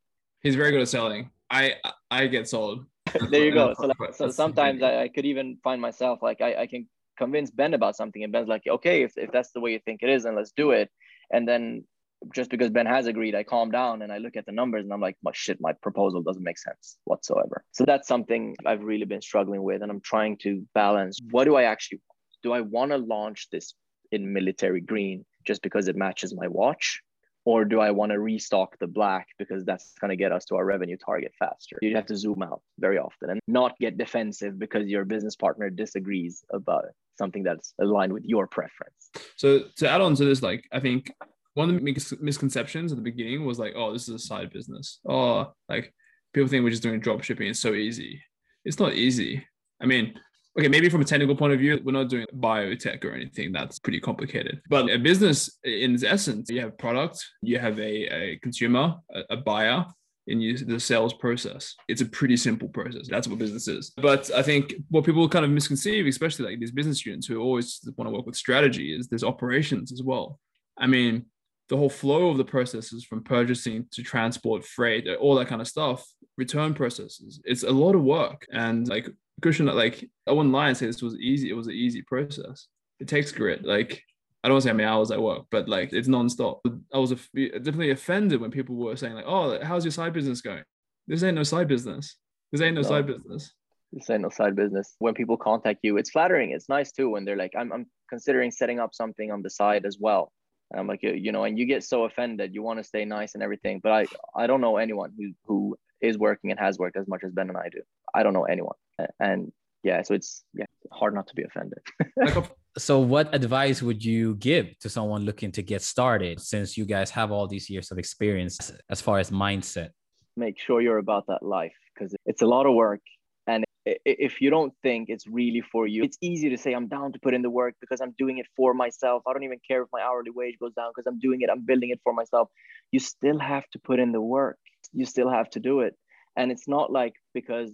He's very good at selling. I I get sold. there you go. So, like, so sometimes I, I, could even find myself like I, I can convince Ben about something, and Ben's like, okay, if, if that's the way you think it is, then let's do it. And then just because Ben has agreed, I calm down and I look at the numbers and I'm like, well, shit, my proposal doesn't make sense whatsoever. So that's something I've really been struggling with. And I'm trying to balance what do I actually do I want to launch this in military green just because it matches my watch? Or do I want to restock the black because that's going to get us to our revenue target faster? You have to zoom out very often and not get defensive because your business partner disagrees about something that's aligned with your preference. So, to add on to this, like, I think one of the misconceptions at the beginning was like, oh, this is a side business. Oh, like people think we're just doing drop shipping. It's so easy. It's not easy. I mean, okay, maybe from a technical point of view, we're not doing biotech or anything that's pretty complicated. But a business, in its essence, you have product, you have a, a consumer, a, a buyer, and you the sales process. It's a pretty simple process. That's what business is. But I think what people kind of misconceive, especially like these business students who always want to work with strategy, is there's operations as well. I mean, the whole flow of the processes from purchasing to transport, freight, all that kind of stuff, return processes. It's a lot of work. And like Kusha, like I wouldn't lie and say this was easy. It was an easy process. It takes grit. Like I don't want to say how many hours I work, but like it's nonstop. I was definitely offended when people were saying like, "Oh, how's your side business going?" This ain't no side business. This ain't no, no. side business. This ain't no side business. When people contact you, it's flattering. It's nice too when they're like, "I'm, I'm considering setting up something on the side as well." And I'm like, you know, and you get so offended. You want to stay nice and everything, but I, I don't know anyone who who is working and has worked as much as Ben and I do. I don't know anyone. And yeah, so it's yeah, hard not to be offended. so what advice would you give to someone looking to get started since you guys have all these years of experience as far as mindset? Make sure you're about that life because it's a lot of work and if you don't think it's really for you, it's easy to say, I'm down to put in the work because I'm doing it for myself. I don't even care if my hourly wage goes down because I'm doing it, I'm building it for myself. You still have to put in the work you still have to do it. And it's not like because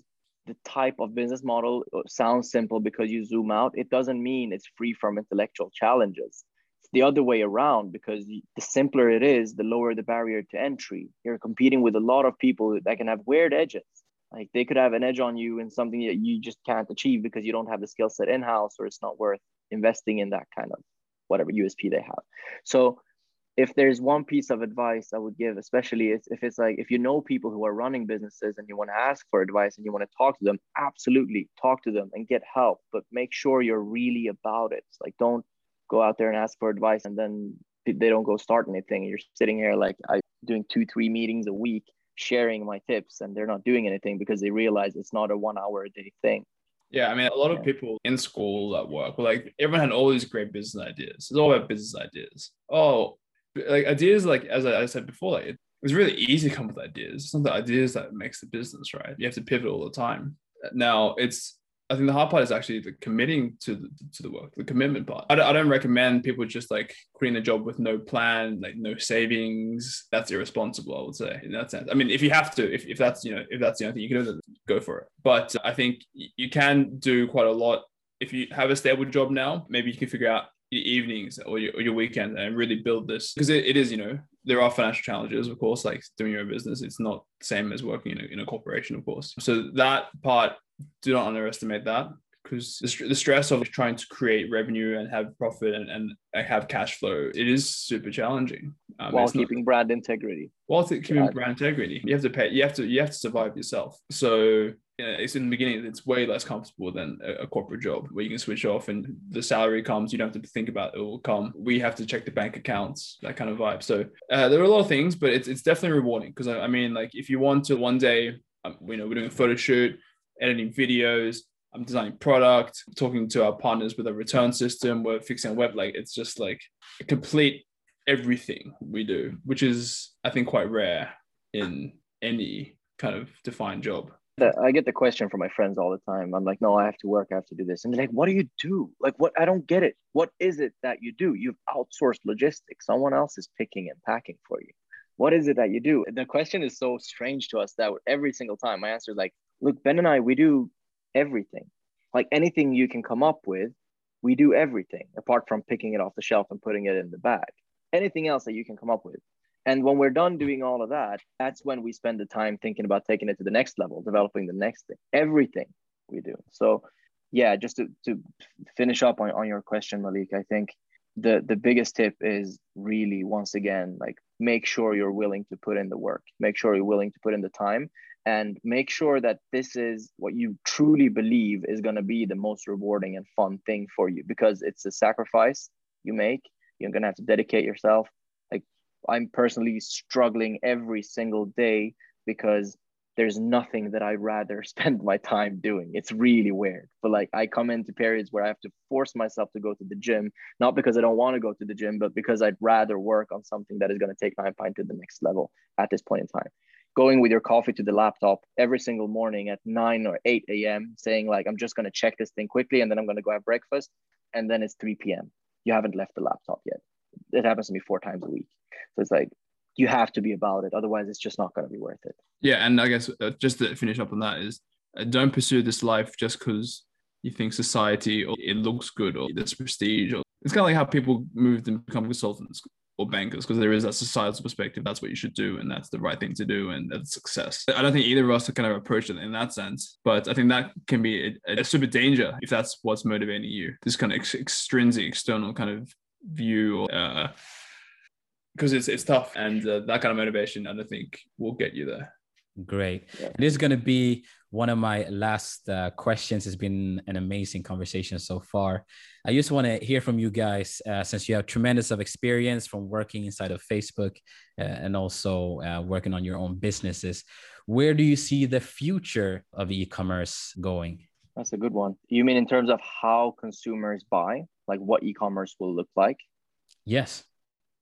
the type of business model sounds simple because you zoom out. It doesn't mean it's free from intellectual challenges. It's the other way around because the simpler it is the lower the barrier to entry. You're competing with a lot of people that can have weird edges. Like they could have an edge on you in something that you just can't achieve because you don't have the skill set in house or it's not worth investing in that kind of whatever USP they have. So if there's one piece of advice I would give, especially if, if it's like if you know people who are running businesses and you want to ask for advice and you want to talk to them, absolutely talk to them and get help, but make sure you're really about it. Like don't go out there and ask for advice and then they don't go start anything. You're sitting here like I doing two, three meetings a week, sharing my tips, and they're not doing anything because they realize it's not a one hour a day thing. Yeah, I mean, a lot of people in school at work like, everyone had all these great business ideas. It's all about business ideas. Oh, like ideas like as I, said before like it, it's really easy to come up with ideas it's not the ideas that makes the business right you have to pivot all the time now it's I think the hard part is actually the committing to the, to the work, the commitment part. I don't, I don't recommend people just like quitting a job with no plan, like no savings. That's irresponsible, I would say, in that sense. I mean, if you have to, if, if that's you know, if that's the only thing you can do, go for it. But I think you can do quite a lot if you have a stable job now. Maybe you can figure out evenings or your, or your weekend and really build this because it, it is you know there are financial challenges of course like doing your own business. It's not the same as working in a, in a corporation of course. So that part do not underestimate that because the, the stress of trying to create revenue and have profit and, and have cash flow it is super challenging. Um, while keeping not, brand integrity. While keeping brand integrity. You have to pay you have to you have to survive yourself. So you know, it's in the beginning, it's way less comfortable than a, a, corporate job where you can switch off and the salary comes, you don't have to think about it, it will come. We have to check the bank accounts, that kind of vibe. So uh, there are a lot of things, but it's, it's definitely rewarding because I, I, mean, like if you want to one day, um, you know, we're doing a photo shoot, editing videos, I'm designing product, talking to our partners with a return system, we're fixing a web, like it's just like a complete everything we do, which is, I think, quite rare in any kind of defined job. I get the question from my friends all the time. I'm like, no, I have to work. I have to do this. And they're like, what do you do? Like, what? I don't get it. What is it that you do? You've outsourced logistics. Someone else is picking and packing for you. What is it that you do? The question is so strange to us that every single time my answer is like, look, Ben and I, we do everything. Like anything you can come up with, we do everything apart from picking it off the shelf and putting it in the bag. Anything else that you can come up with, and when we're done doing all of that, that's when we spend the time thinking about taking it to the next level, developing the next thing, everything we do. So, yeah, just to, to finish up on, on your question, Malik, I think the, the biggest tip is really, once again, like make sure you're willing to put in the work, make sure you're willing to put in the time, and make sure that this is what you truly believe is going to be the most rewarding and fun thing for you because it's a sacrifice you make. You're going to have to dedicate yourself I'm personally struggling every single day because there's nothing that I'd rather spend my time doing. It's really weird. But like I come into periods where I have to force myself to go to the gym, not because I don't want to go to the gym, but because I'd rather work on something that is going to take Nine Pine to the next level at this point in time. Going with your coffee to the laptop every single morning at 9 or 8 a.m., saying, like, I'm just going to check this thing quickly and then I'm going to go have breakfast. And then it's 3 p.m. You haven't left the laptop yet. It happens to me four times a week. So it's like you have to be about it, otherwise it's just not going to be worth it. Yeah, and I guess uh, just to finish up on that is uh, don't pursue this life just because you think society or it looks good or there's prestige or it's kind of like how people move and become consultants or bankers because there is that societal perspective that's what you should do and that's the right thing to do and that's success i don't think either of us are kind of approach it in that sense but i think that can be a, a super danger if that's what's motivating you this kind of ex- extrinsic external kind of view or uh, because it's it's tough, and uh, that kind of motivation, and I don't think will get you there. Great. Yeah. This is going to be one of my last uh, questions. It's been an amazing conversation so far. I just want to hear from you guys, uh, since you have tremendous of experience from working inside of Facebook uh, and also uh, working on your own businesses. Where do you see the future of e-commerce going? That's a good one. You mean in terms of how consumers buy, like what e-commerce will look like? Yes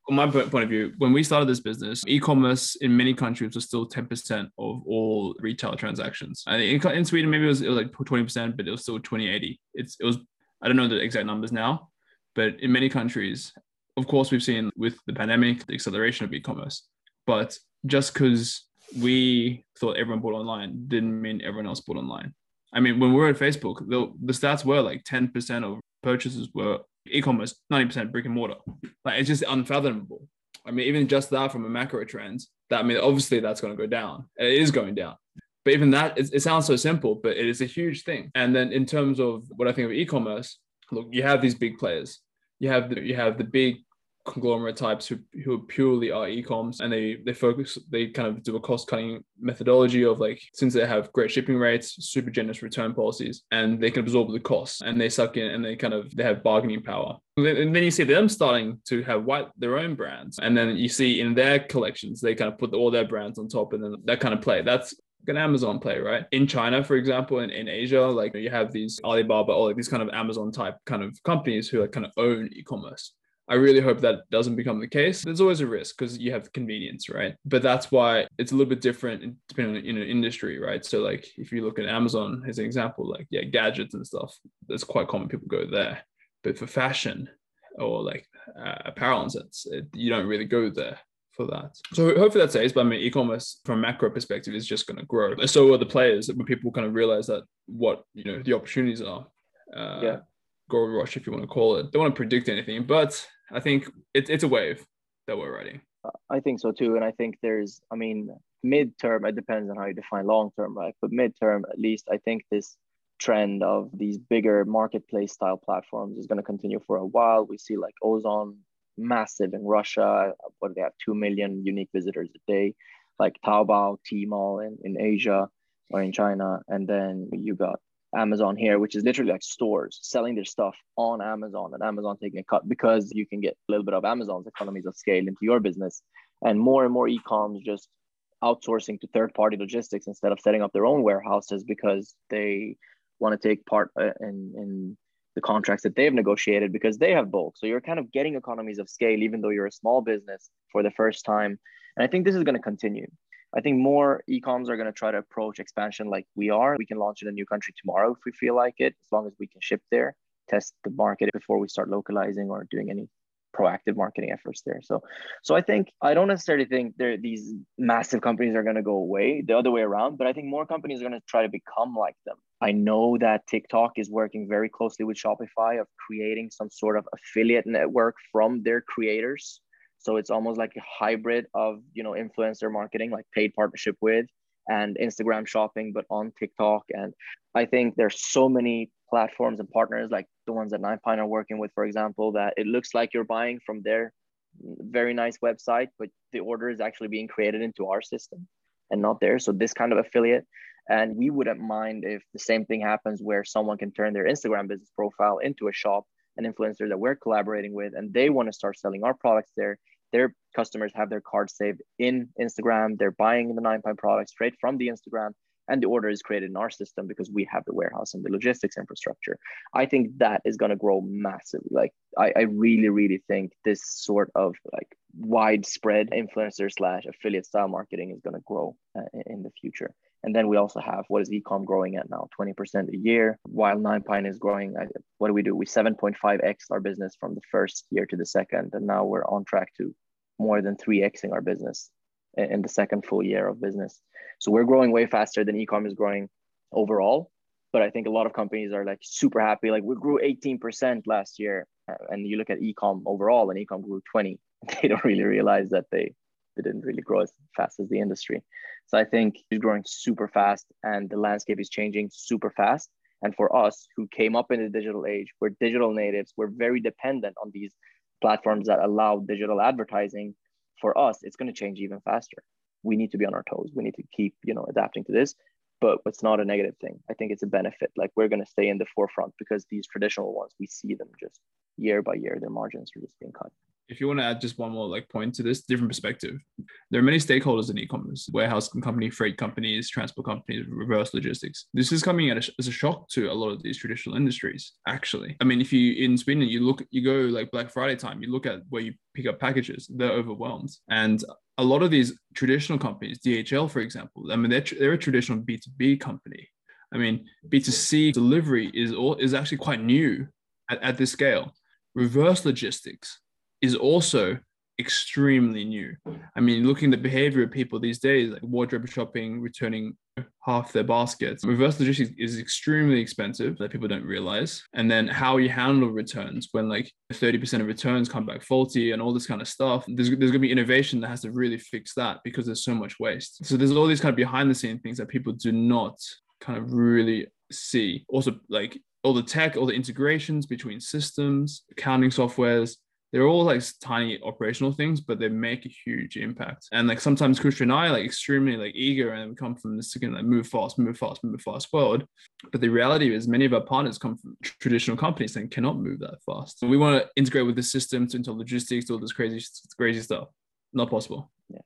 from my point of view, when we started this business, e-commerce in many countries was still 10% of all retail transactions. And in, in Sweden, maybe it was, it was like 20%, but it was still 2080. It's, it was, I don't know the exact numbers now, but in many countries, of course, we've seen with the pandemic, the acceleration of e-commerce. But just because we thought everyone bought online didn't mean everyone else bought online. I mean, when we were at Facebook, the, the stats were like 10% of purchases were e-commerce, 90% brick and mortar. Like it's just unfathomable. I mean, even just that from a macro trend, that I mean, obviously that's going to go down. It is going down. But even that, it, it sounds so simple, but it is a huge thing. And then in terms of what I think of e-commerce, look, you have these big players. You have the, you have the big conglomerate types who, who purely are e-coms and they they focus they kind of do a cost cutting methodology of like since they have great shipping rates super generous return policies and they can absorb the costs and they suck in and they kind of they have bargaining power and then you see them starting to have white their own brands and then you see in their collections they kind of put all their brands on top and then that kind of play that's an Amazon play, right? In China, for example, in, in Asia, like you have these Alibaba or like these kind of Amazon type kind of companies who like kind of own e-commerce. I really hope that doesn't become the case. There's always a risk because you have convenience, right? But that's why it's a little bit different depending on you know industry, right? So like if you look at Amazon as an example, like yeah, gadgets and stuff, that's quite common. People go there, but for fashion or like uh, apparel and sense, it, you don't really go there for that. So hopefully that says, but I mean, e-commerce from a macro perspective is just going to grow. So are the players when people kind of realize that what you know the opportunities are. Uh, yeah. Gold rush, if you want to call it. Don't want to predict anything, but I think it, it's a wave that we're riding. Uh, I think so too. And I think there's, I mean, midterm, it depends on how you define long term, right? But midterm, at least, I think this trend of these bigger marketplace style platforms is going to continue for a while. We see like Ozon massive in Russia. What do they have? 2 million unique visitors a day, like Taobao, Tmall in, in Asia or in China. And then you got Amazon here, which is literally like stores selling their stuff on Amazon and Amazon taking a cut because you can get a little bit of Amazon's economies of scale into your business. And more and more e-coms just outsourcing to third-party logistics instead of setting up their own warehouses because they want to take part uh, in, in the contracts that they've negotiated because they have bulk. So you're kind of getting economies of scale, even though you're a small business for the first time. And I think this is going to continue. I think more e-coms are going to try to approach expansion like we are. We can launch in a new country tomorrow if we feel like it, as long as we can ship there, test the market before we start localizing or doing any proactive marketing efforts there. So, so I think I don't necessarily think there these massive companies are going to go away the other way around, but I think more companies are going to try to become like them. I know that TikTok is working very closely with Shopify of creating some sort of affiliate network from their creators so it's almost like a hybrid of, you know, influencer marketing, like paid partnership with and Instagram shopping, but on TikTok. And I think there's so many platforms and partners like the ones that Nine Pine are working with, for example, that it looks like you're buying from their very nice website, but the order is actually being created into our system and not there. So this kind of affiliate. And we wouldn't mind if the same thing happens where someone can turn their Instagram business profile into a shop, an influencer that we're collaborating with, and they want to start selling our products there their customers have their card saved in Instagram. They're buying the Nine Pine product straight from the Instagram, and the order is created in our system because we have the warehouse and the logistics infrastructure. I think that is going to grow massively. Like I, I really, really think this sort of like widespread influencer slash affiliate style marketing is going to grow uh, in the future. And then we also have what is ecom growing at now, 20% a year, while Nine Pine is growing. What do we do? We 7.5x our business from the first year to the second. And now we're on track to more than 3xing our business in the second full year of business. So we're growing way faster than ecom is growing overall. But I think a lot of companies are like super happy. Like we grew 18% last year. And you look at ecom overall, and ecom grew 20. They don't really realize that they, they didn't really grow as fast as the industry. So I think it's growing super fast and the landscape is changing super fast. And for us who came up in the digital age, we're digital natives, we're very dependent on these platforms that allow digital advertising. For us, it's going to change even faster. We need to be on our toes. We need to keep, you know, adapting to this. But it's not a negative thing. I think it's a benefit. Like we're going to stay in the forefront because these traditional ones, we see them just year by year, their margins are just being cut if you want to add just one more like point to this different perspective. There are many stakeholders in e-commerce warehouse company freight companies transport companies reverse logistics. This is coming a, as a shock to a lot of these traditional industries actually. I mean if you in sweden you look you go like black friday time you look at where you pick up packages they're overwhelmed. And a lot of these traditional companies dhl for example i mean they're, they're a traditional b2b company. I mean b2c delivery is all is actually quite new at, at this scale. Reverse logistics is also extremely new. I mean, looking at the behavior of people these days, like wardrobe shopping, returning half their baskets. Reverse logistics is extremely expensive that people don't realize. And then how you handle returns when like 30% of returns come back faulty and all this kind of stuff. There's, there's going to be innovation that has to really fix that because there's so much waste. So there's all these kind of behind the scene things that people do not kind of really see. Also, like all the tech, all the integrations between systems, accounting softwares, they're all like tiny operational things, but they make a huge impact. And like sometimes Kusha and I are like extremely like eager and we come from this again like move fast, move fast, move fast world. But the reality is many of our partners come from traditional companies and cannot move that fast. we want to integrate with the systems into logistics, all this crazy, crazy stuff. Not possible. Yeah.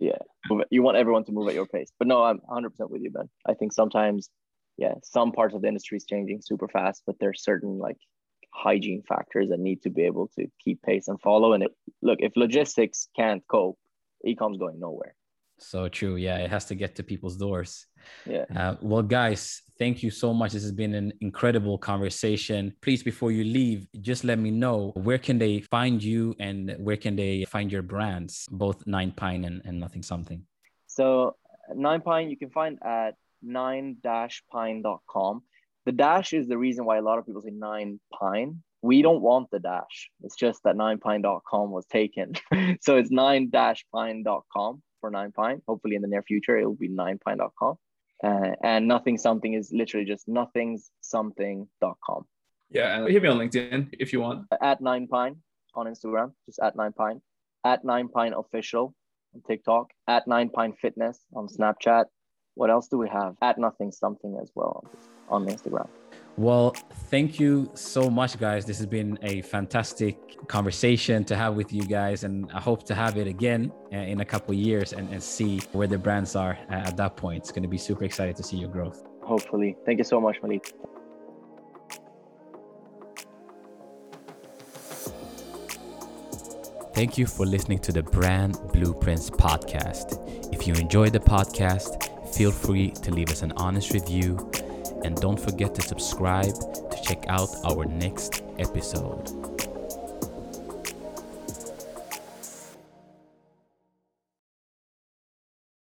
Yeah. You want everyone to move at your pace. But no, I'm 100% with you, Ben. I think sometimes, yeah, some parts of the industry is changing super fast, but there's certain like hygiene factors that need to be able to keep pace and follow. And it, look, if logistics can't cope, ecom's going nowhere. So true. Yeah, it has to get to people's doors. Yeah. Uh, well, guys, thank you so much. This has been an incredible conversation. Please, before you leave, just let me know where can they find you and where can they find your brands, both Nine Pine and, and Nothing Something. So Nine Pine, you can find at nine-pine.com. The dash is the reason why a lot of people say nine pine. We don't want the dash. It's just that nine ninepine.com was taken. so it's nine dash pine.com for nine pine. Hopefully in the near future, it will be ninepine.com. Uh, and nothing something is literally just nothing's something.com. Yeah, and hit me on LinkedIn if you want. At nine pine on Instagram, just at nine pine. At nine pine official on TikTok. At nine pine fitness on Snapchat. What else do we have? At nothing something as well on Instagram. Well, thank you so much, guys. This has been a fantastic conversation to have with you guys, and I hope to have it again uh, in a couple years and, and see where the brands are at that point. It's going to be super excited to see your growth. Hopefully. Thank you so much, Malik. Thank you for listening to the Brand Blueprints podcast. If you enjoyed the podcast, feel free to leave us an honest review and don't forget to subscribe to check out our next episode.